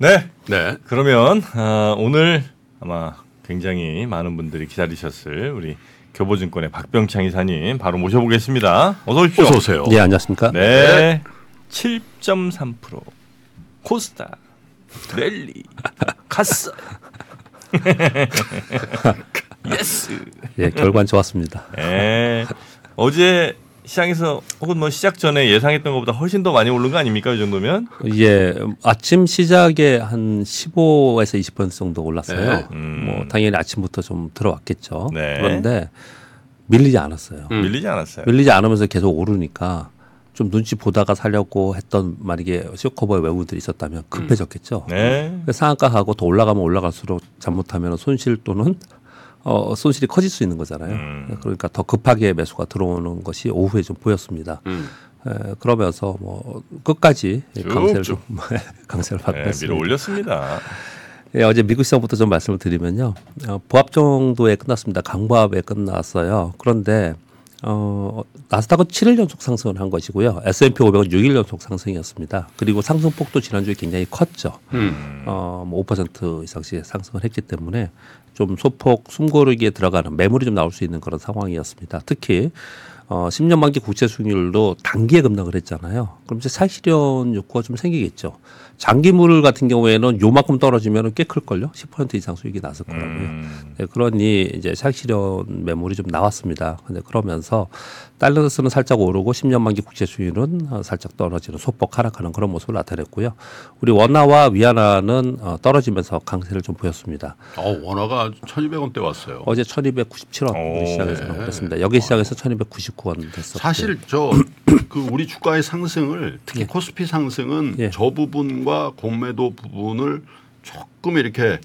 네. 네. 그러면 어, 오늘 아마 굉장히 많은 분들이 기다리셨을 우리 교보증권의 박병창 이사님 바로 모셔보겠습니다. 어서 오십시오. 어서 오세요. 네, 안녕하십니까? 네. 7.3% 코스닥 랠리 갔어. Yes. 예, 결과는 좋았습니다. 네. 어제 시장에서 혹은 뭐 시작 전에 예상했던 것보다 훨씬 더 많이 오른 거 아닙니까? 이 정도면? 예, 아침 시작에 한 15에서 20% 정도 올랐어요. 네. 음. 뭐 당연히 아침부터 좀 들어왔겠죠. 네. 그런데 밀리지 않았어요. 음. 밀리지 않았어요. 밀리지 않으면서 계속 오르니까 좀 눈치 보다가 살려고 했던 만약에 쇼커버의 외국들이 있었다면 급해졌겠죠. 네. 그 상한가하고 더 올라가면 올라갈수록 잘못하면 손실 또는 어, 손실이 커질 수 있는 거잖아요. 음. 그러니까 더 급하게 매수가 들어오는 것이 오후에 좀 보였습니다. 음. 에, 그러면서 뭐 끝까지 쭉, 강세를 쭉. 좀 강세를 네, 받았습니다. 밀어 올렸습니다. 예, 어제 미국 시장부터 좀 말씀을 드리면요. 어, 보합 정도에 끝났습니다. 강보합에 끝났어요. 그런데 어, 나스닥은 7일 연속 상승을 한 것이고요. S&P 500은 6일 연속 상승이었습니다. 그리고 상승폭도 지난주에 굉장히 컸죠. 음. 어, 뭐5% 이상씩 상승을 했기 때문에 좀 소폭 숨고르기에 들어가는 매물이 좀 나올 수 있는 그런 상황이었습니다. 특히 어, 10년 만기 국채 수익률도 단기에 급락을 했잖아요. 그럼 이제 사실현 욕구가 좀 생기겠죠. 장기물 같은 경우에는 요만큼 떨어지면 꽤 클걸요. 10% 이상 수익이 났을 거라고요. 음. 네, 그러니 이제 사실현 매물이 좀 나왔습니다. 근데 그러면서 달러스는 살짝 오르고 10년 만기 국채 수익률은 어, 살짝 떨어지는 소폭 하락하는 그런 모습을 나타냈고요. 우리 원화와 위안화는 어, 떨어지면서 강세를 좀 보였습니다. 어, 원화가 1,200원대 왔어요. 어제 1,297원 오. 우리 시장에서는 그랬습니다. 여기 시장에서 1,299원 됐었고 사실 저 그 우리 주가의 상승을 특히 코스피 상승은 예. 저 부분과 공매도 부분을 조금 이렇게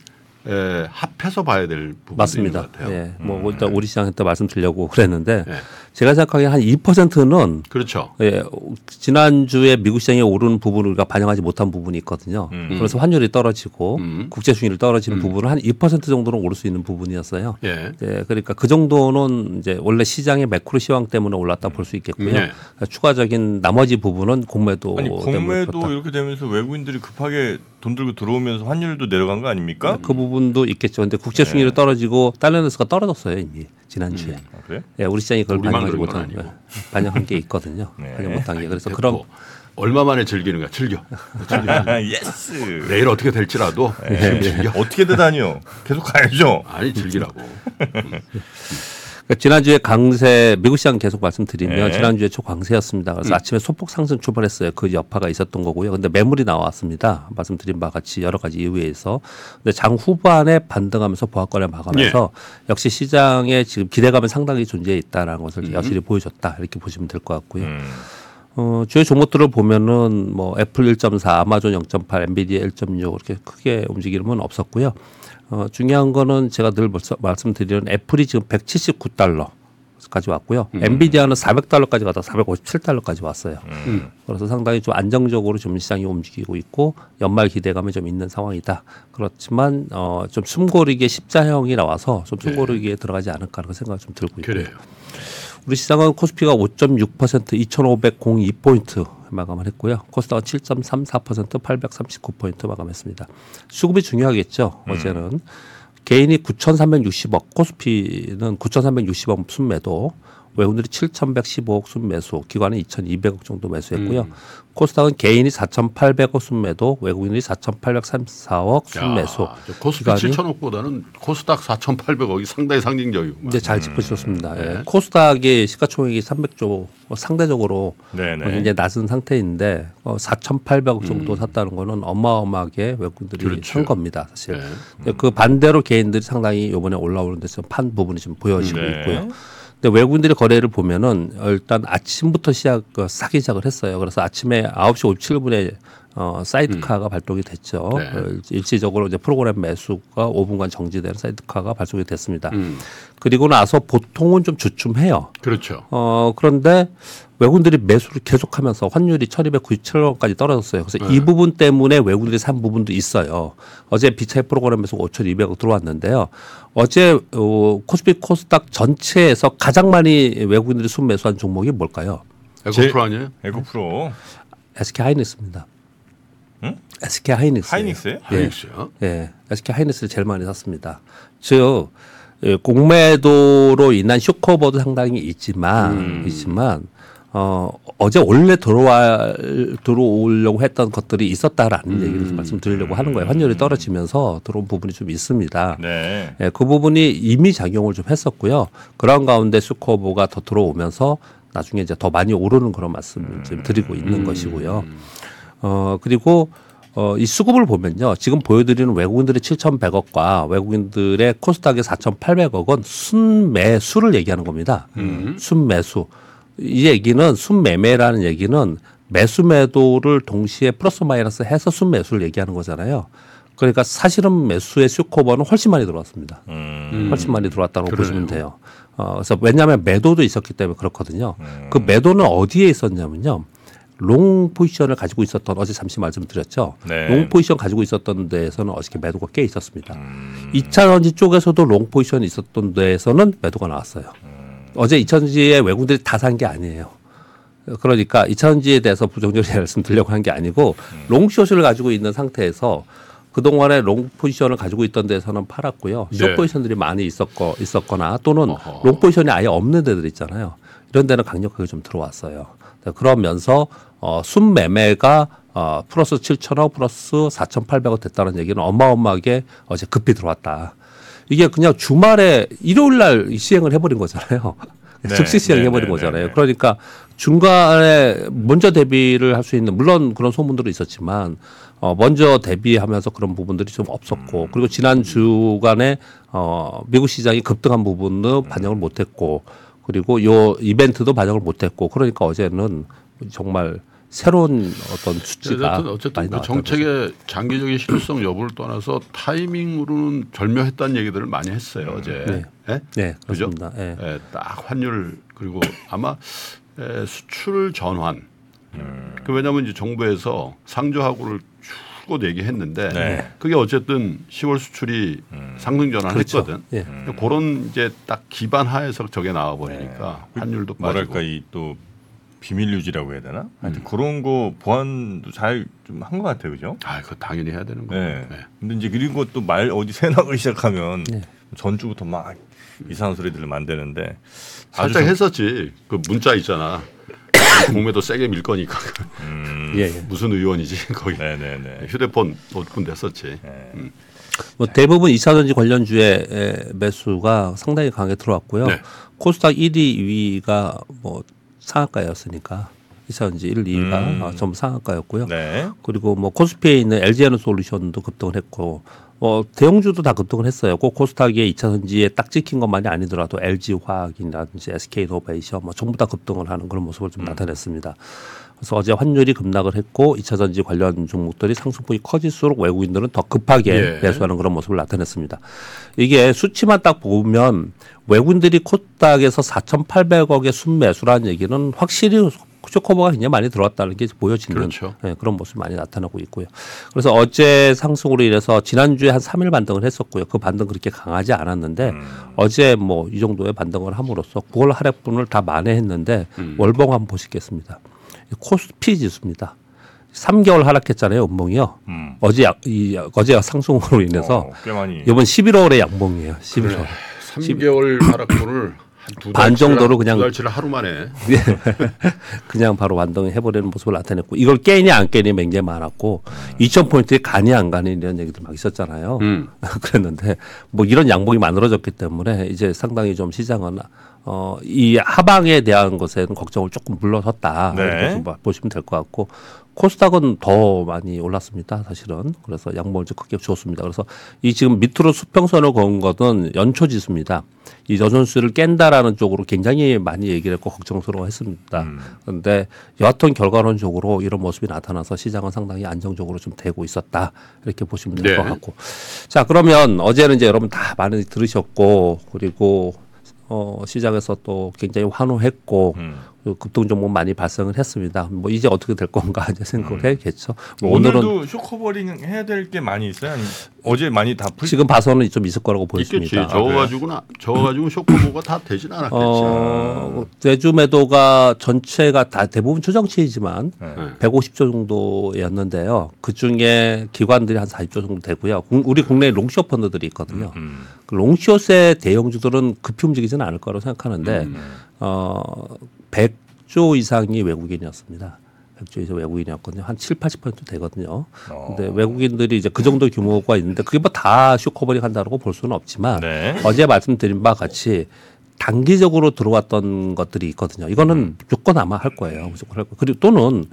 에, 합해서 봐야 될 부분인 맞습니다. 것 같아요. 예, 뭐 일단 우리 시장 때 말씀드리려고 그랬는데 예. 제가 생각하기에 한 2%는 그렇죠. 예, 지난주에 미국 시장에 오르는 부분을 우리가 반영하지 못한 부분이 있거든요. 음. 그래서 환율이 떨어지고 음. 국제 수익률이 떨어지는 부분은 한 2% 정도는 오를 수 있는 부분이었어요. 예. 예, 그러니까 그 정도는 이제 원래 시장의 매크로 시황 때문에 올랐다 볼 수 있겠고요. 네. 추가적인 나머지 부분은 공매도 아니 때문에 공매도 그렇다. 이렇게 되면서 외국인들이 급하게 돈 들고 들어오면서 환율도 내려간 거 아닙니까? 그 부분도 있겠죠. 근데 국제 네. 수익률이 떨어지고 달러 index가 떨어졌어요 이미 지난주에. 아, 그래? 예, 우리 시장이 그걸 반영하지 못한 반영한 게 있거든요. 네. 반영 못한 게 그래서 그런 얼마 만에 즐기는 거야. 즐겨. Yes. 내일 어떻게 될지라도 네. 지금 즐겨. 어떻게 되다니요? 계속 가야죠. 아니 즐기라고. 그러니까 지난주에 강세 미국 시장 계속 말씀드리면 네. 지난주에 초강세였습니다. 그래서 아침에 소폭 상승 출발했어요. 그 여파가 있었던 거고요. 근데 매물이 나왔습니다. 말씀드린 바와 같이 여러 가지 이유에 의해서. 근데 장 후반에 반등하면서 보합권을 마감해서 역시 시장에 지금 기대감은 상당히 존재해 있다라는 것을 여실히 보여줬다. 이렇게 보시면 될 것 같고요. 음. 어, 주요 종목들을 보면은 뭐 애플 1.4, 아마존 0.8, 엔비디아 1.6 이렇게 크게 움직이는 건 없었고요. 어, 중요한 거는 제가 늘 벌써 말씀드리는 애플이 지금 179달러 까지 왔고요. 엔비디아는 400달러까지 가다 457달러까지 왔어요. 음. 그래서 상당히 좀 안정적으로 좀 시장이 움직이고 있고 연말 기대감이 좀 있는 상황이다. 그렇지만 어, 좀 숨고르기에 십자형이 나와서 좀 숨고르기에 들어가지 않을까 하는 생각이 좀 들고 있고요. 그래요. 우리 시장은 코스피가 5.6% 2,502포인트 마감을 했고요. 코스닥은 7.34% 839포인트 마감했습니다. 수급이 중요하겠죠. 어제는 개인이 9,360억, 코스피는 9,360억 순매도, 외국인들이 7,115억 순매수, 기관은 2,200억 정도 매수했고요. 음. 코스닥은 개인이 4,800억 순매도, 외국인들이 4,834억 순매수. 야, 저 코스피 기관이 7천억보다는 코스닥 4,800억이 상당히 상징적이구만. 이제 잘 짚으셨습니다. 네. 예. 코스닥의 시가총액이 300조 어, 상대적으로 네네. 어, 굉장히 낮은 상태인데 어, 4,800억 정도 음. 샀다는 거는 어마어마하게 외국인들이 그렇죠. 산 겁니다, 사실. 네. 근데 그 반대로 개인들이 상당히 이번에 올라오는 데서 판 부분이 좀 보여지고 네. 있고요. 근데 외국인들의 거래를 보면은 일단 아침부터 시작 그 사기 시작을 했어요. 그래서 아침에 9시 57분에 어, 사이드카가 발동이 됐죠. 네. 어, 일시적으로 이제 프로그램 매수가 5분간 정지되는 사이드카가 발송이 됐습니다. 음. 그리고 나서 보통은 좀 주춤해요. 그렇죠. 어, 그런데 외국인들이 매수를 계속하면서 환율이 1297원까지 떨어졌어요. 그래서 이 부분 때문에 외국인들이 산 부분도 있어요. 어제 비차이 프로그램에서 5,200억 들어왔는데요. 어제 어, 코스피 코스닥 전체에서 가장 많이 외국인들이 순매수한 종목이 뭘까요? 에코프로 아니에요? 에코프로. SK 하이닉스입니다. SK 하이닉스. 하이닉스예요? 예. 하이닉스요? 예, SK 하이닉스를 제일 많이 샀습니다. 즉 예, 공매도로 인한 쇼커버도 상당히 있지만 있지만 어 어제 원래 들어와 들어오려고 했던 것들이 있었다라는 얘기를 좀 말씀드리려고 하는 거예요. 환율이 떨어지면서 들어온 부분이 좀 있습니다. 네. 예, 그 부분이 이미 작용을 좀 했었고요. 그런 가운데 쇼커버가 더 들어오면서 나중에 이제 더 많이 오르는 그런 말씀을 지금 드리고 있는 것이고요. 어 그리고 어, 이 수급을 보면요. 지금 보여드리는 외국인들의 7,100억과 외국인들의 코스닥의 4,800억은 순매수를 얘기하는 겁니다. 순매수. 이 얘기는 순매매라는 얘기는 매수 매도를 동시에 플러스 마이너스 해서 순매수를 얘기하는 거잖아요. 그러니까 사실은 매수의 슈커버는 훨씬 많이 들어왔습니다. 음. 훨씬 많이 들어왔다고 그러네요. 보시면 돼요. 어, 그래서 왜냐하면 매도도 있었기 때문에 그렇거든요. 그 매도는 어디에 있었냐면요. long position을 가지고 있었던 어제 잠시 말씀드렸죠. 네. long position 가지고 있었던 데에서는 어저께 매도가 꽤 있었습니다. 이차전지 쪽에서도 long position이 있었던 데에서는 매도가 나왔어요. 어제 이차 전지의 외국인들이 다 산 게 아니에요. 그러니까 이차 전지에 대해서 부정적으로 말씀드리려고 한 게 아니고 long short을 가지고 있는 상태에서 그동안에 long position을 가지고 있던 데서는 팔았고요. short 네. position들이 많이 있었거, 있었거나 또는 어허. long position이 아예 없는 데들 있잖아요. 이런 데는 강력하게 좀 들어왔어요. 그러면서 어, 순매매가 어, 플러스 7천억 플러스 4,800억 됐다는 얘기는 어마어마하게 어제 급히 들어왔다. 이게 그냥 주말에 일요일 날 시행을 해버린 거잖아요. 네, 즉시 시행해버린 네, 네, 거잖아요. 네, 네. 그러니까 중간에 먼저 대비를 할 수 있는 물론 그런 소문들은 있었지만 어 먼저 대비하면서 그런 부분들이 좀 없었고 그리고 지난 주간에 어 미국 시장이 급등한 부분은 반영을 못했고 그리고 요 이벤트도 반영을 못했고 그러니까 어제는 정말 새로운 어떤 수치가 어쨌든 어쨌든 그. 정책의 장기적인 실효성 여부를 떠나서 타이밍으로는 절묘했다는 얘기들을 많이 했어요 어제. 네. 예? 네 그죠? 예. 예, 딱 환율 그리고 아마 에, 수출 전환. 그 왜냐하면 이제 정부에서 상저하고를 줄곧 얘기했는데 네. 그게 어쨌든 10월 수출이 상승 그렇죠. 전환했거든. 예. 그런 이제 딱 기반 하에서 저게 나와 버리니까 환율도 빠지고. 뭐랄까 이 또 비밀 유지라고 해야 되나? 하여튼 그런 거 보완도 잘 좀 한 것 같아요, 그죠? 아, 그거 당연히 해야 되는 거예요. 네. 네. 근데 이제 그리고 또 말 어디 새 나가기 시작하면 네. 전주부터 막 이상한 소리들을 만드는데 살짝 좀- 했었지. 그 문자 있잖아. 공매도 세게 밀 거니까 음, 예, 예. 무슨 의원이지 거기 네네네. 휴대폰 오픈됐었지. 네. 뭐 대부분 이차전지 관련 주의 에, 매수가 상당히 강하게 들어왔고요. 네. 코스닥 1위, 2위가 뭐 상한가였으니까 이차전지 1, 2위가 음. 어, 전부 상한가였고요. 네. 그리고 뭐 코스피에 있는 LG에너 솔루션도 급등을 했고 뭐 대형주도 다 급등을 했어요. 꼭 코스닥에 2차전지에 딱 찍힌 것만이 아니더라도 LG 화학이라든지 SK 노베이션 뭐 전부 다 급등을 하는 그런 모습을 좀 나타냈습니다. 그래서 어제 환율이 급락을 했고 2차 전지 관련 종목들이 상승폭이 커질수록 외국인들은 더 급하게 예. 매수하는 그런 모습을 나타냈습니다. 이게 수치만 딱 보면 외국인들이 코스닥에서 4,800억의 순매수라는 얘기는 확실히 쇼 커버가 굉장히 많이 들어왔다는 게 보여지는 그렇죠. 네, 그런 모습이 많이 나타나고 있고요. 그래서 어제 상승으로 인해서 지난주에 한 3일 반등을 했었고요. 그 반등 그렇게 강하지 않았는데 어제 뭐 이 정도의 반등을 함으로써 9월 하락분을 다 만회했는데 월봉 한번 보시겠습니다. 코스피 지수입니다. 3개월 하락했잖아요, 연봉이요. 음. 어제 약, 이 어제 상승으로 인해서 어. 이번 11월에 양봉이에요. 11월. 3개월 하락분을 반 정도로 그냥- 두 달치를 하루 만에 그냥 바로 반등을 해버리는 모습을 나타냈고 이걸 깨냐 안 깨냐 굉장히 많았고 2,000포인트에 가니 안 가니 이런 얘기들 막 있었잖아요. 음. 그랬는데 뭐 이런 양봉이 만들어졌기 때문에 이제 상당히 좀 시장은 어, 이 하방에 대한 것에는 걱정을 조금 물러섰다. 네. 이렇게 좀 보시면 될 것 같고 코스닥은 더 많이 올랐습니다. 사실은 그래서 양봉을 좀 크게 줬습니다. 그래서 이 지금 밑으로 수평선을 그은 것은 연초 지수입니다. 이 여전수를 깬다라는 쪽으로 굉장히 많이 얘기를 했고 걱정스러워 했습니다. 그런데 여하튼 결과론적으로 이런 모습이 나타나서 시장은 상당히 안정적으로 좀 되고 있었다 이렇게 보시면 될것 네. 같고 자 그러면 어제는 이제 여러분 다 많이 들으셨고 그리고 어, 시장에서 또 굉장히 환호했고 음. 그 급등 종목 많이 발생을 했습니다. 뭐 이제 어떻게 될 건가 이제 생각을 음. 해야겠죠. 뭐 오늘은 오늘도 short covering 해야 될 게 많이 있어요. 어제 많이 다 풀. 지금 봐서는 좀 있을 거라고 있겠지. 보입니다. 저어가지고나 저어가지고 쇼크보가 다 되진 않았겠지. 어, 대주 매도가 전체가 다 대부분 추정치이지만 네. 150조 정도였는데요. 그 중에 기관들이 한 40조 정도 되고요. 국- 우리 국내 long short 펀드들이 있거든요. 음. 그 long short의 대형주들은 급히 움직이지는 않을 거라고 생각하는데 음. 어 100조 이상이 외국인이었습니다. 100조 이상 외국인이었거든요. 한 7, 80% 되거든요. 어. 근데 외국인들이 이제 그 정도 규모가 있는데 그게 뭐 다 short covering 한다고 볼 수는 없지만 네. 어제 말씀드린 바와 같이 단기적으로 들어왔던 것들이 있거든요. 이거는 무조건 아마 할 거예요. 무조건 할 거예요. 그리고 또는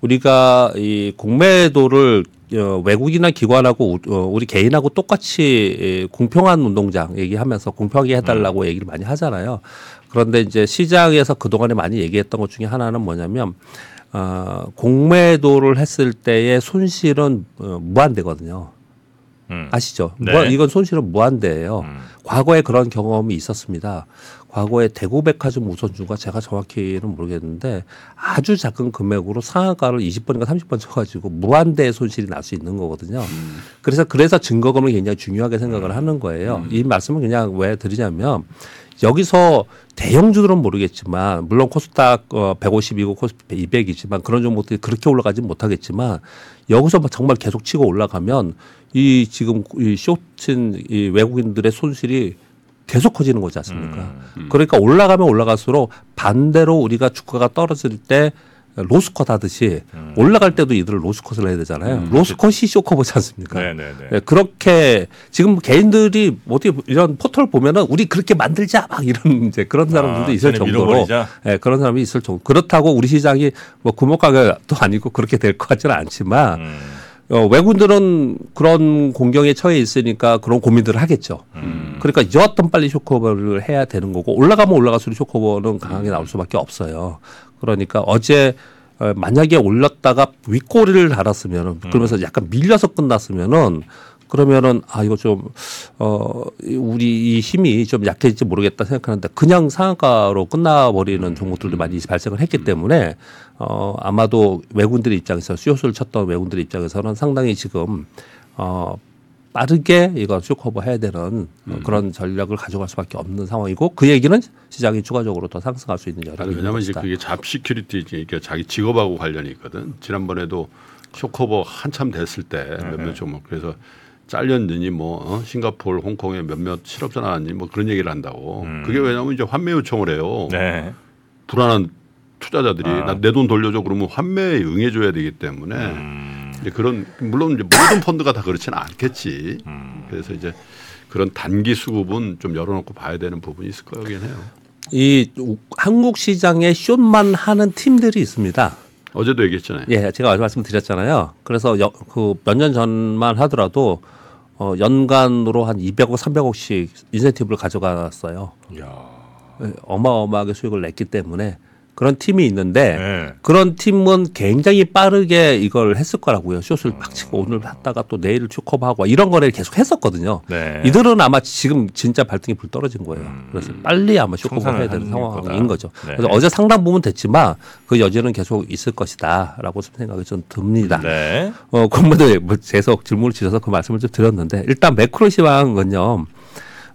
우리가 이 공매도를 어, 외국이나 기관하고 우- 어, 우리 개인하고 똑같이 이 공평한 운동장 얘기하면서 공평하게 해달라고 얘기를 많이 하잖아요. 그런데 이제 시장에서 그동안에 많이 얘기했던 것 중에 하나는 뭐냐면 어, 공매도를 했을 때의 손실은 어, 무한대거든요. 음. 아시죠? 네. 무한- 이건 손실은 무한대예요. 음. 과거에 그런 경험이 있었습니다. 과거에 대구백화점 우선주가 제가 정확히는 모르겠는데 아주 작은 금액으로 상한가를 20번인가 30번 쳐가지고 무한대의 손실이 날 수 있는 거거든요. 그래서 그래서 증거금을 굉장히 중요하게 생각을 하는 거예요. 이 말씀은 그냥 왜 드리냐면 여기서 대형주들은 모르겠지만 물론 코스닥 어 150이고 코스피 200이지만 그런 종목들이 그렇게 올라가진 못하겠지만 여기서 막 정말 계속 치고 올라가면 이 지금 이 쇼친 이 외국인들의 손실이 계속 커지는 거지 않습니까? 그러니까 올라가면 올라갈수록 반대로 우리가 주가가 떨어질 때 로스컷 하듯이 올라갈 때도 이들을 로스컷을 해야 되잖아요. 로스컷이 쇼커보지 않습니까? 네네네. 네, 그렇게 지금 개인들이 어디 이런 포털 보면은 우리 그렇게 만들자 막 이런 이제 그런 사람들도 아, 있을 정도로? 예, 그런 사람이 있을 정도. 그렇다고 우리 시장이 뭐 구멍가게도 아니고 그렇게 될 것 같지는 않지만 음. 어, 외국인들은 그런 공경에 처해 있으니까 그런 고민들을 하겠죠. 음. 그러니까 여하튼 빨리 쇼커버를 해야 되는 거고 올라가면 올라갈수록 쇼커버는 강하게 나올 수밖에 없어요. 그러니까 어제 어, 만약에 올랐다가 윗꼬리를 달았으면은 그러면서 약간 밀려서 끝났으면은 그러면은 아 이거 좀어 우리 이 힘이 좀 약해질지 모르겠다 생각하는데 그냥 상한가로 끝나버리는 종목들도 많이 발생을 했기 때문에 어 아마도 외국인들 입장에서 short를 쳤던 외국인들 입장에서는 상당히 지금 어 빠르게 이거 short cover 해야 되는 어, 그런 전략을 가져갈 수밖에 없는 상황이고 그 얘기는 시장이 추가적으로 더 상승할 수 있는 여력이 왜냐하면 이제. 그게 job security 그러니까 자기 직업하고 관련이 있거든. 지난번에도 short cover 한참 됐을 때 몇몇 종목 그래서 잘렸느니 뭐 어? 싱가포르, 홍콩에 몇몇 실업자 나왔니 뭐 그런 얘기를 한다고. 그게 왜냐하면 이제 환매 요청을 해요. 네. 불안한 투자자들이 아. 나내 돈 돌려줘 그러면 환매에 응해줘야 되기 때문에 음. 이제 그런 물론 이제 모든 펀드가 다 그렇지는 않겠지. 음. 그래서 이제 그런 단기 수급은 좀 열어놓고 봐야 되는 부분이 있을 거긴 해요. 이 우- 한국 시장에 숏만 하는 팀들이 있습니다. 어제도 얘기했잖아요. 예, 제가 어제 말씀드렸잖아요. 그래서 그 몇 년 전만 하더라도 어, 연간으로 한 200억, 300억씩 인센티브를 가져갔어요. 야. 예, 어마어마하게 수익을 냈기 때문에 그런 팀이 있는데 네. 그런 팀은 굉장히 빠르게 이걸 했을 거라고요. 숏을 막 치고 오늘 했다가 또 내일 축커버하고 이런 거를 계속 했었거든요. 네. 이들은 아마 지금 진짜 발등이 불 떨어진 거예요. 그래서 빨리 아마 청산을 해야 되는 상황인 거다. 거죠. 네. 그래서 어제 상당 부분 됐지만 그 여지는 계속 있을 것이다라고 생각이 좀 듭니다. 네. 어, 공무도 뭐 계속 질문을 주셔서 그 말씀을 좀 드렸는데 일단 매크로 시황은요.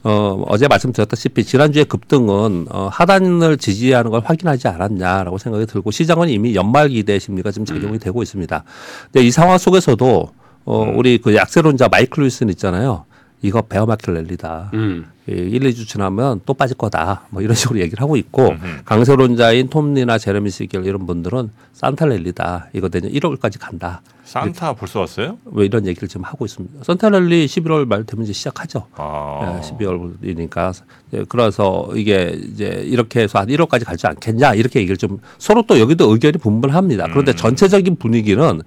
어, 어제 말씀드렸다시피 지난주에 급등은 어, 하단을 지지하는 걸 확인하지 않았냐라고 생각이 들고 시장은 이미 연말 기대 심리가 지금 작용이 되고 있습니다. 근데 이 상황 속에서도 어, 우리 그 약세론자 마이클 루이슨 있잖아요. 이거 베어마켓 랠리다. 음. 예, 1, 2주 지나면 또 빠질 거다. 뭐 이런 식으로 얘기를 하고 있고 강세론자인 톰리나 제레미 시겔 이런 분들은 산타 랠리다. 이거 내년 1월까지 간다. 산타 벌써 왔어요? 왜 이런 얘기를 지금 하고 있습니다. 산타 랠리 11월 말 되면 이제 시작하죠. 아. 예, 12월이니까 예, 그래서 이게 이제 이렇게 해서 한 1월까지 갈지 않겠냐 이렇게 얘기를 좀 서로 또 여기도 의견이 분분합니다. 그런데 전체적인 분위기는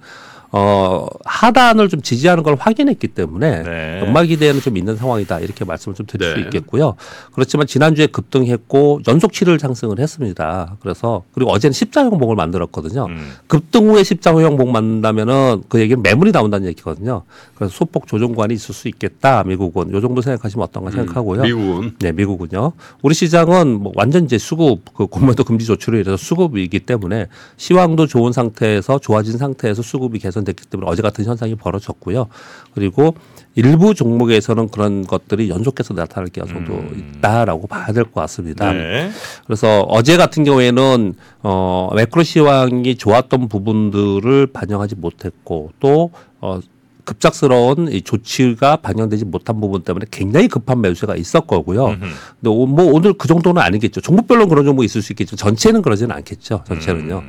어 하단을 좀 지지하는 걸 확인했기 때문에 네. 연말 기대는 좀 있는 상황이다 이렇게 말씀을 좀 드릴 수 네. 있겠고요. 그렇지만 지난주에 급등했고 연속 7일 상승을 했습니다. 그래서 그리고 어제는 십자 형봉을 만들었거든요. 음. 급등 후에 십자 형봉 만든다면은 그 얘기는 매물이 나온다는 얘기거든요. 그래서 소폭 조정관이 있을 수 있겠다. 미국은 요 정도 생각하시면 어떤가 생각하고요. 미국은 네, 미국은요. 우리 시장은 뭐 완전 이제 수급 그 공매도 금지 조치로 인해서 수급이기 때문에 시황도 좋은 상태에서 좋아진 상태에서 수급이 개선됐기 때문에 어제 같은 현상이 벌어졌고요. 그리고 일부 종목에서는 그런 것들이 연속해서 나타날 가능성도 있다라고 봐야 될 것 같습니다. 네. 그래서 어제 같은 경우에는 어 매크로 시황이 좋았던 부분들을 반영하지 못했고 또어 급작스러운 이 조치가 반영되지 못한 부분 때문에 굉장히 급한 매수가 있을 거고요. 근데 오- 뭐 오늘 그 정도는 아니겠죠. 종목별로는 그런 종목이 있을 수 있겠지만 전체는 그러지는 않겠죠. 전체는요.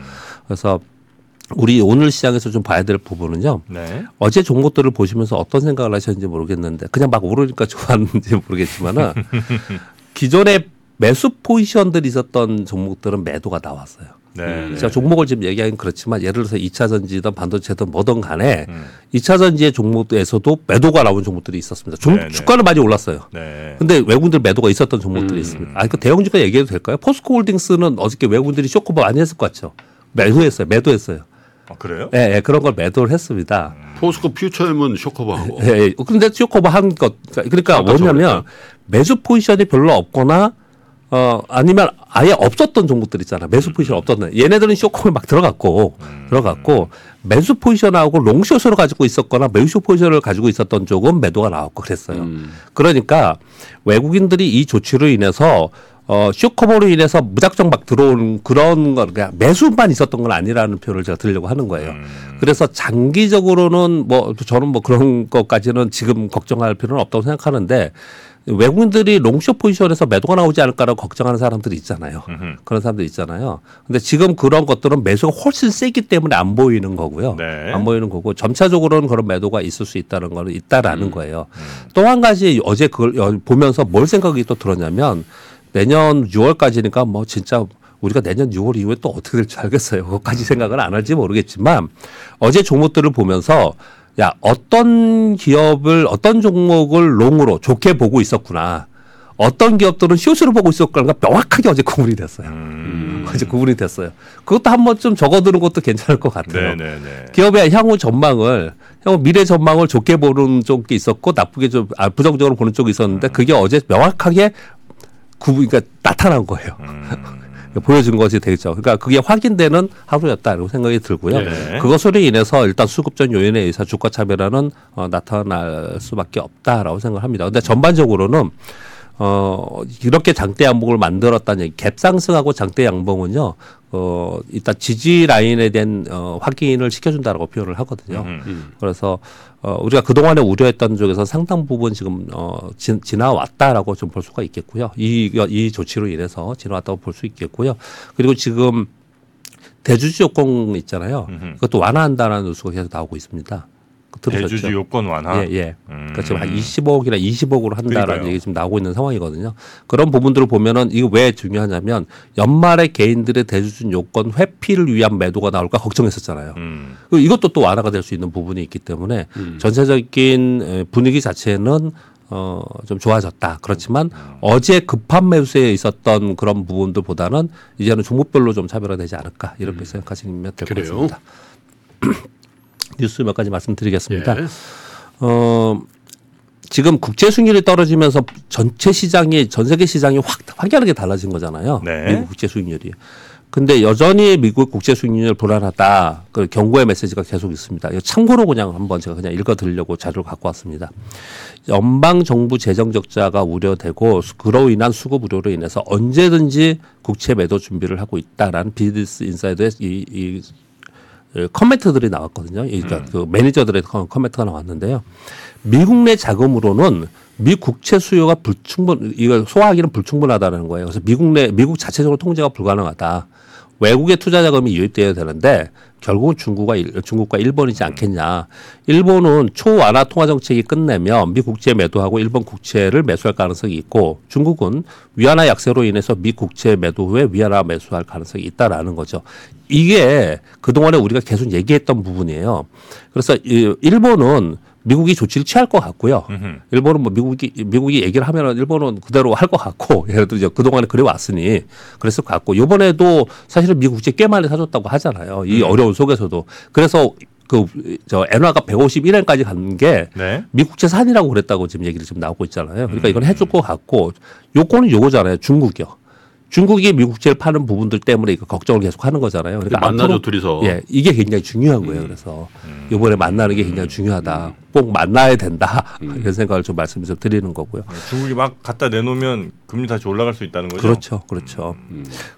그래서 우리 오늘 시장에서 좀 봐야 될 부분은요. 네. 어제 종목들을 보시면서 어떤 생각을 하셨는지 모르겠는데 그냥 막 오르니까 좋았는지 모르겠지만은 기존에 매수 포지션들이 있었던 종목들은 매도가 나왔어요. 네. 네. 제가 종목을 지금 얘기하긴 그렇지만 예를 들어서 2차 전지든 반도체든 뭐든 간에 음. 2차 전지의 종목에서도 매도가 나온 종목들이 있었습니다. 종, 네, 네. 주가는 많이 올랐어요. 네. 근데 외국인들 매도가 있었던 종목들이 있습니다. 아, 그 대형주가 얘기해도 될까요? 포스코 홀딩스는 어저께 외국인들이 short cover 많이 했을 것 같죠. 매도했어요. 매도했어요. 아, 그래요? 예, 예, 그런 걸 매도를 했습니다. 포스코 퓨처엠은 쇼커버하고 예, 예. 근데 short cover 한 것, 그러니까 아까 뭐냐면 저랬죠. 매수 position이 별로 없거나 어 아니면 아예 없었던 종목들 있잖아. 매수 포지션 없었던. 얘네들은 쇼커에 막 들어갔고 들어갔고 매수 포지션하고 롱숏으로 가지고 있었거나 매수 포지션을 가지고 있었던 쪽은 매도가 나왔고 그랬어요. 음. 그러니까 외국인들이 이 조치로 인해서 어, 쇼커버로 인해서 무작정 막 들어오는 그런 거, 그냥 매수만 있었던 건 아니라는 표현을 제가 드리려고 하는 거예요. 그래서 장기적으로는 뭐, 저는 뭐 그런 것까지는 지금 걱정할 필요는 없다고 생각하는데 외국인들이 롱숏 포지션에서 매도가 나오지 않을까라고 걱정하는 사람들이 있잖아요. 음흠. 그런 사람들 있잖아요. 근데 지금 그런 것들은 매수가 훨씬 세기 때문에 안 보이는 거고요. 네. 안 보이는 거고 점차적으로는 그런 매도가 있을 수 있다는 거는 있다라는 거예요. 또한 가지 어제 그걸 여- 보면서 뭘 생각이 또 들었냐면 내년 6월까지니까 뭐 진짜 우리가 내년 6월 이후에 또 어떻게 될지 알겠어요. 그것까지 생각을 안 할지 모르겠지만 어제 종목들을 보면서 야 어떤 기업을 어떤 종목을 롱으로 좋게 보고 있었구나. 어떤 기업들은 숏으로 보고 있었구나. 명확하게 어제 구분이 됐어요. 음. 어제 구분이 됐어요. 그것도 한번 좀 적어두는 것도 괜찮을 것 같아요. 네, 네, 네. 기업의 향후 전망을 향후 미래 전망을 좋게 보는 쪽이 있었고 나쁘게 좀 아, 부정적으로 보는 쪽이 있었는데 그게 어제 명확하게 구분 그러니까 나타난 거예요. 보여준 것이 되겠죠. 그러니까 그게 확인되는 하루였다고 생각이 들고요. 네. 그것으로 인해서 일단 수급전 요인에 의해서 주가 차별화는 어, 나타날 수밖에 없다라고 생각합니다. 근데 전반적으로는 어, 이렇게 장대 양봉을 만들었다는 얘기, 갭 상승하고 장대 양봉은요, 어, 일단 지지 라인에 대한 어, 확인을 시켜준다라고 표현을 하거든요. 음. 그래서 어, 우리가 그동안에 우려했던 쪽에서 상당 부분 지금 어, 지, 지나왔다라고 좀 볼 수가 있겠고요. 이, 이 조치로 인해서 지나왔다고 볼 수 있겠고요. 그리고 지금 대주주 요건 있잖아요. 음흠. 그것도 완화한다라는 뉴스가 계속 나오고 있습니다. 들으셨죠? 대주주 요건 완화. 예, 예. 음. 그러니까 지금 한 25억이나 20억으로 한다라는 그러니까요. 얘기 지금 나오고 있는 상황이거든요. 그런 부분들을 보면은 이거 왜 중요하냐면 연말에 개인들의 대주주 요건 회피를 위한 매도가 나올까 걱정했었잖아요. 음. 그 이것도 또 완화가 될 수 있는 부분이 있기 때문에 전체적인 에, 분위기 자체는 어, 좀 좋아졌다. 그렇지만 어제 급한 매수에 있었던 그런 부분들보다는 이제는 종목별로 좀 차별화 되지 않을까 이렇게 생각하시면 될 것? 같습니다. 뉴스 몇 가지 말씀드리겠습니다. 예. 어, 지금 국채 수익률이 떨어지면서 전체 시장이 전 세계 시장이 확 확연하게 달라진 거잖아요. 네. 미국 국채 수익률이. 근데 여전히 미국 국채 수익률 불안하다. 그 경고의 메시지가 계속 있습니다. 참고로 그냥 한번 제가 그냥 읽어 드리려고 자료를 갖고 왔습니다. 연방 정부 재정 적자가 우려되고 그로 인한 수급 우려로 인해서 언제든지 국채 매도 준비를 하고 있다라는 비즈니스 인사이더의 이, 이그 커멘트들이 나왔거든요. 이 그러니까 그 매니저들의 커- 커멘트가 나왔는데요. 미국 내 자금으로는 미 국채 수요가 불충분 이걸 소화하기는 불충분하다는 거예요. 그래서 미국 내 미국 자체적으로 통제가 불가능하다. 외국의 투자 자금이 유입돼야 되는데 결국은 중국과 일- 중국과 일본이지 않겠냐. 일본은 초완화 통화 정책이 끝내면 미 국채 매도하고 일본 국채를 매수할 가능성이 있고 중국은 위안화 약세로 인해서 미 국채 매도 후에 위안화 매수할 가능성이 있다라는 거죠. 이게 그동안에 우리가 계속 얘기했던 부분이에요. 그래서 이 일본은 미국이 조치를 취할 것 같고요. 음흠. 일본은 뭐 미국이 미국이 얘기를 하면은 일본은 그대로 할 것 같고 예를 들어 이제 그 동안에 그래 왔으니 그랬을 것 같고 요번에도 사실은 미국 국제 꽤 많이 사줬다고 하잖아요. 이 어려운 속에서도 그래서 그저 엔화가 151엔까지 간게 네. 미국제 산이라고 그랬다고 지금 얘기를 지금 나오고 있잖아요. 그러니까 이건 해줄 것 같고 요거는 요거잖아요. 중국이요. 중국이 미국제를 파는 부분들 때문에 이거 걱정을 계속 하는 거잖아요. 그러니까 만나죠 앞으로- 둘이서. 예, 이게 굉장히 중요한 거예요. 그래서 이번에 만나는 게 굉장히 중요하다. 꼭 만나야 된다. 이런 생각을 좀 말씀 좀 드리는 거고요. 중국이 막 갖다 내놓으면 금리 다시 올라갈 수 있다는 거죠. 그렇죠, 그렇죠.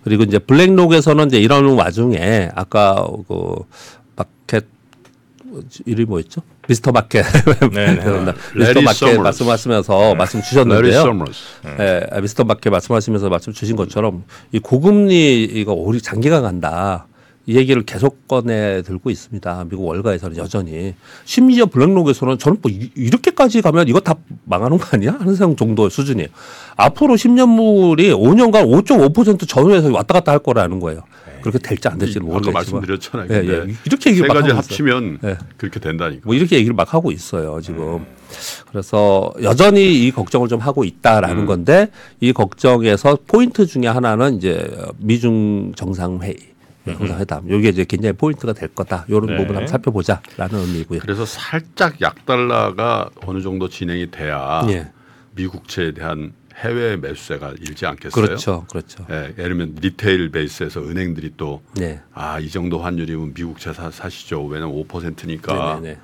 그리고 이제 블랙록에서는 이제 이런 와중에 아까 그 이름이 뭐였죠? 미스터 마켓. 네, 네. 미스터 레리 마켓. 말씀하시면서 말씀 레리 주셨는데요. 예, 아, 미스터 마켓 말씀하시면서 말씀 주신 것처럼 이 고금리 이거 오리 장기가 간다. 이 얘기를 계속 꺼내 들고 있습니다. 미국 월가에서는 여전히 심지어 블랙록에서는 저는 뭐 이- 이렇게까지 가면 이거 다 망하는 거 아니야 하는 생각 정도의 수준이에요. 앞으로 10년물이 5년간 5.5% 전후에서 왔다 갔다 할 거라는 거예요. 그렇게 될지 안 될지는 아까 모르겠지만 말씀드렸잖아요. 예, 예. 이렇게 얘기를 세막 가지. 합치면 예. 그렇게 된다니까. 뭐 이렇게 얘기를 막 하고 있어요 지금. 그래서 여전히 이 걱정을 좀 하고 있다라는 건데 이 걱정에서 포인트 중에 하나는 이제 미중 정상회의. 정상회담. 이게 이제 굉장히 포인트가 될 거다. 이런 네. 부분 한번 살펴보자라는 의미고요. 그래서 살짝 약달러가 어느 정도 진행이 돼야 예. 미국채에 대한 해외 매수세가 일지 않겠어요? 그렇죠, 그렇죠. 예, 예를 들면 retail base에서 은행들이 또 네. 아, 이 정도 환율이면 미국채 사, 사시죠. 왜냐면 5%니까 네네네.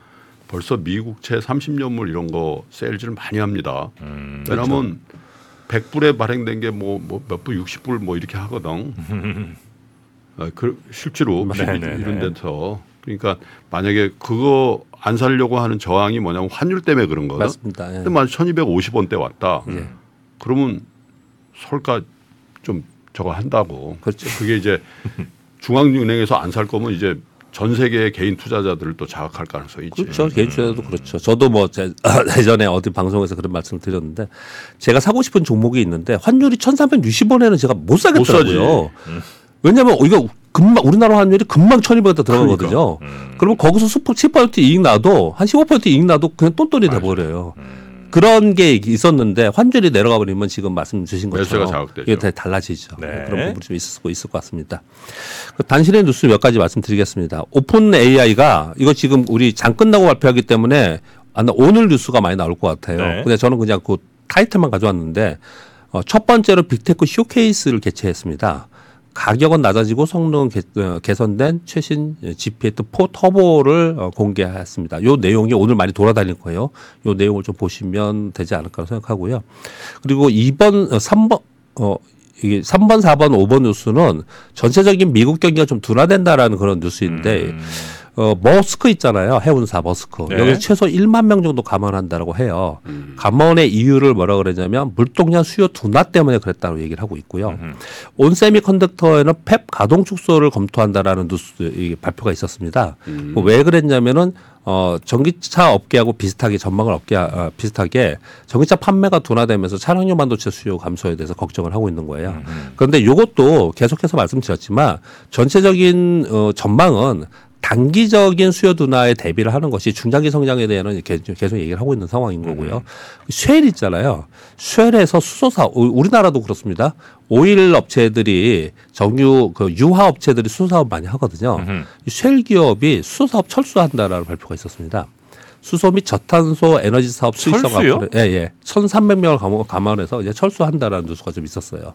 벌써 미국채 30년물 이런 거 세일즈를 많이 합니다. 음, 왜냐면 그렇죠. 100불에 발행된 게 뭐 몇불 60불 뭐 이렇게 하거든. 아, 그 실제로 시- 네네네. 이런 데서 그러니까 만약에 그거 안 살려고 하는 저항이 뭐냐면 환율 때문에 그런 거거든. 맞습니다. 예. 근데 만약 1250원대 왔다. 예. 그러면 설까 좀 저거 한다고. 그렇죠. 그게 이제 중앙은행에서 안 살 거면 이제 전 세계의 개인 투자자들을 또 자극할 가능성이 있지. 그렇죠. 개인 투자도 그렇죠. 저도 뭐 제, 예전에 어디 방송에서 그런 말씀을 드렸는데 제가 사고 싶은 종목이 있는데 환율이 1,360원에는 제가 못 사겠더라고요. 왜냐하면 이거 금방 우리나라 환율이 금방 1,200원 들어가거든요. 그러면 거기서 수퍼 7% 이익 나도 한 15% 이익 나도 그냥 똔똔이 돼 버려요. 그런 게 있었는데 환율이 내려가 버리면 지금 말씀 주신 것처럼 자극되죠. 이게 다 달라지죠. 네. 그런 부분이 좀 있을, 수 있을 것 같습니다. 그 단신의 뉴스 몇 가지 말씀드리겠습니다. OpenAI가 이거 지금 우리 장 끝나고 발표하기 때문에 아마 오늘 뉴스가 많이 나올 것 같아요. 네. 근데 저는 그냥 그 타이틀만 가져왔는데 어, 첫 번째로 빅테크 쇼케이스를 개최했습니다. 가격은 낮아지고 성능은 개, 어, 개선된 최신 GPT4 Turbo를 어, 공개했습니다. 요 내용이 오늘 많이 돌아다닐 거예요. 요 내용을 좀 보시면 되지 않을까 생각하고요. 그리고 2번, 어, 3번, 어, 이게 3번, 4번, 5번 뉴스는 전체적인 미국 경기가 좀 둔화된다라는 그런 뉴스인데 어, 머스크 있잖아요. 해운사 머스크. 네. 여기 최소 1만 명 정도 감원한다라고 해요. 감원의 이유를 뭐라 그러냐면 물동량 수요 둔화 때문에 그랬다고 얘기를 하고 있고요. 온 세미컨덕터에는 펩 가동 축소를 검토한다라는 뉴스 이 발표가 있었습니다. 뭐왜 그랬냐면은 어 전기차 업계하고 비슷하게 전망을 업계 어, 비슷하게 전기차 판매가 둔화되면서 차량용 반도체 수요 감소에 대해서 걱정을 하고 있는 거예요. 그런데 이것도 계속해서 말씀드렸지만 전체적인 어 전망은 단기적인 수요 둔화에 대비를 하는 것이 중장기 성장에 대해서는 계속 얘기를 하고 있는 상황인 거고요. 쉘 있잖아요. 쉘에서 수소사 우- 우리나라도 그렇습니다. 오일 업체들이 정유 그 유화 업체들이 수소 사업 많이 하거든요. 이쉘 기업이 수소 사업 철수한다라는 발표가 있었습니다. 수소 및 저탄소 에너지 사업 수익성 예, 예. 1,300명을 감원, 감원해서 이제 철수한다라는 뉴스가 좀 있었어요.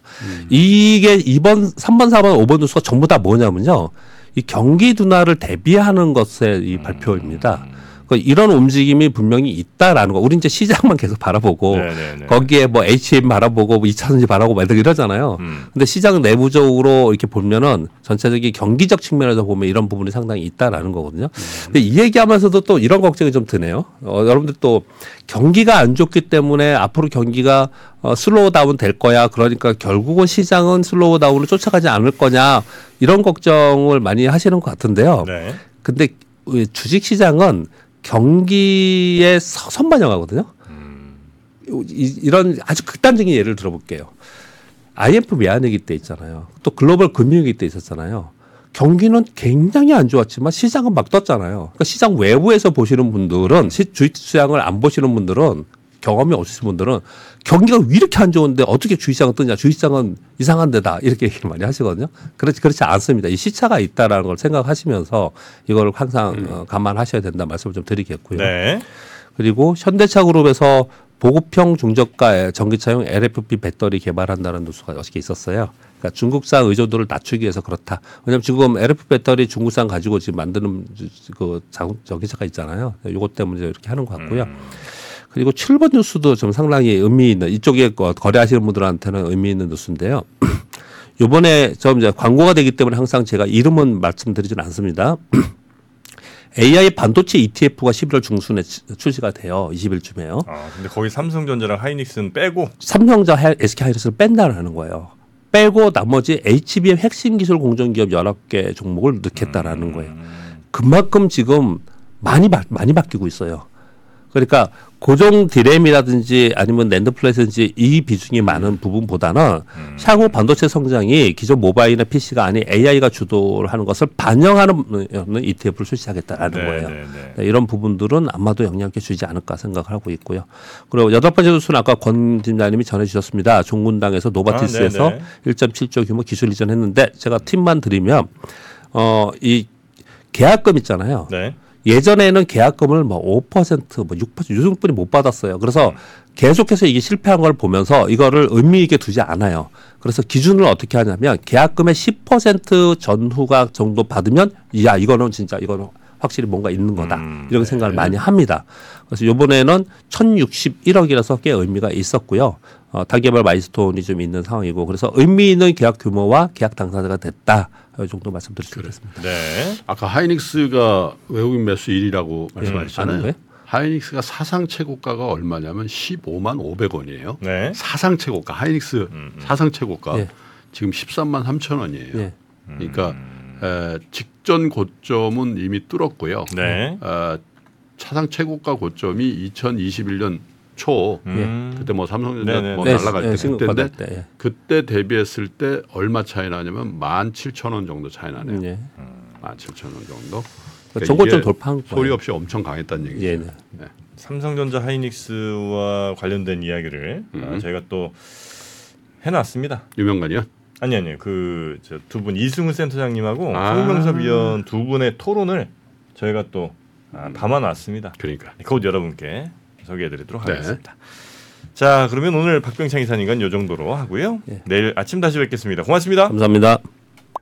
이게 2번, 3번, 4번, 5번 뉴스가 전부 다 뭐냐면요. 이 경기 둔화를 대비하는 것의 이 발표입니다. 그 이런 움직임이 분명히 있다라는 거. 우리 이제 시장만 계속 바라보고 네네네. 거기에 뭐 HM 바라보고 뭐 2차 전지 바라보고 막 이러잖아요. 음. 근데 시장 내부적으로 이렇게 보면은 전체적인 경기적 측면에서 보면 이런 부분이 상당히 있다라는 거거든요. 근데 이 얘기하면서도 또 이런 걱정이 좀 드네요. 어, 여러분들 또 경기가 안 좋기 때문에 앞으로 경기가 어, slow down 될 거야. 그러니까 결국은 시장은 slow down을 쫓아가지 않을 거냐. 이런 걱정을 많이 하시는 것 같은데요. 네. 근데 이 주식 시장은 경기에 서- 선반영하거든요. 이- 이런 아주 극단적인 예를 들어볼게요. IMF 외환위기 때 있잖아요. 또 글로벌 금융위기 때 있었잖아요. 경기는 굉장히 안 좋았지만 시장은 막 떴잖아요. 그러니까 시장 외부에서 보시는 분들은 시, 주식 시장을 안 보시는 분들은 경험이 없으신 분들은 경기가 왜 이렇게 안 좋은데 어떻게 주식시장은 뜨냐? 주식시장은 이상한 데다 이렇게 얘기 많이 하시거든요. 그렇지 그렇지 않습니다. 이 시차가 있다라는 걸 생각하시면서 이걸 항상 어, 감안하셔야 된다 말씀을 좀 드리겠고요. 네. 그리고 현대차그룹에서 보급형 중저가의 전기차용 LFP 배터리 개발한다는 뉴스가 어저께 있었어요. 그러니까 중국산 의존도를 낮추기 위해서 그렇다. 왜냐하면 지금 LFP 배터리 중국산 가지고 지금 만드는 그 장- 전기차가 있잖아요. 이것 때문에 이렇게 하는 것 같고요. 그리고 7번 뉴스도 좀 상당히 의미 있는 이쪽에 거- 거래하시는 분들한테는 의미 있는 뉴스인데요. 요번에 좀 이제 광고가 되기 때문에 항상 제가 이름은 말씀드리진 않습니다. AI 반도체 ETF가 11월 중순에 치- 출시가 돼요. 20일쯤에요. 아, 근데 거기 삼성전자랑 하이닉스는 빼고 삼성전자 헬- SK하이닉스를 뺀다라는 거예요. 빼고 나머지 HBM 핵심 기술 공정 기업 여러 개 종목을 넣겠다라는 거예요. 그만큼 지금 많이 바, 많이 바뀌고 있어요. 그러니까 고정 디램이라든지 아니면 낸드 플래시든지 이 비중이 많은 부분보다는 향후 반도체 성장이 기존 모바일이나 PC가 아닌 AI가 주도를 하는 것을 반영하는 ETF를 출시하겠다라는 네, 거예요. 네, 네. 네, 이런 부분들은 아마도 영향을 주지 않을까 생각하고 있고요. 그리고 여덟 번째 뉴스는 아까 권 팀장님이 전해주셨습니다. 종군당에서 노바티스에서 아, 네네. 1.7조 규모 기술 이전했는데 제가 팁만 드리면 어 이 계약금 있잖아요. 네. 예전에는 계약금을 뭐 5%, 뭐 6%, 유승분이 못 받았어요. 그래서 계속해서 이게 실패한 걸 보면서 이거를 의미 있게 두지 않아요. 그래서 기준을 어떻게 하냐면 계약금의 10% 전후가 정도 받으면 야 이거는 진짜 이거는 확실히 뭔가 있는 거다 음, 이런 생각을 많이 합니다. 그래서 이번에는 1,061억이라서 꽤 의미가 있었고요. 어, 타개발 milestone이 좀 있는 상황이고 그래서 의미 있는 계약 규모와 계약 당사자가 됐다. 이 정도 말씀드릴 수 있겠습니다. 네. 아까 하이닉스가 외국인 매수 1위라고 아는 말씀하셨잖아요. 거예요? 하이닉스가 사상 최고가가 얼마냐면 15만 500원이에요. 네. 사상 최고가 하이닉스 사상 최고가 예. 지금 13만 3천 원이에요. 예. 그러니까 에, 직전 고점은 이미 뚫었고요. 네. 어, 사상 최고가 고점이 2021년 초 음. 그때 뭐 삼성전자 네네. 뭐 네, 날라갈 네, 때 그때인데 때, 예. 그때 대비했을 때 얼마 차이 나냐면 17,000원 정도 차이 나네요. 예. 17,000원 정도. 그러니까 정고점 이게 돌파한 거예요. 소리 없이 엄청 강했다는 얘기죠. 예, 네. 네. 삼성전자 하이닉스와 관련된 이야기를 아, 저희가 또 해놨습니다. 유명관이요? 아니 아니요. 그 두 분 이승훈 센터장님하고 아. 송명섭 위원 두 분의 토론을 저희가 또 아, 담아놨습니다. 그러니까. 곧 여러분께 소개해드리도록 네. 하겠습니다. 자, 그러면 오늘 박병창 이사님과는 요 정도로 하고요. 예. 내일 아침 다시 뵙겠습니다. 고맙습니다. 감사합니다.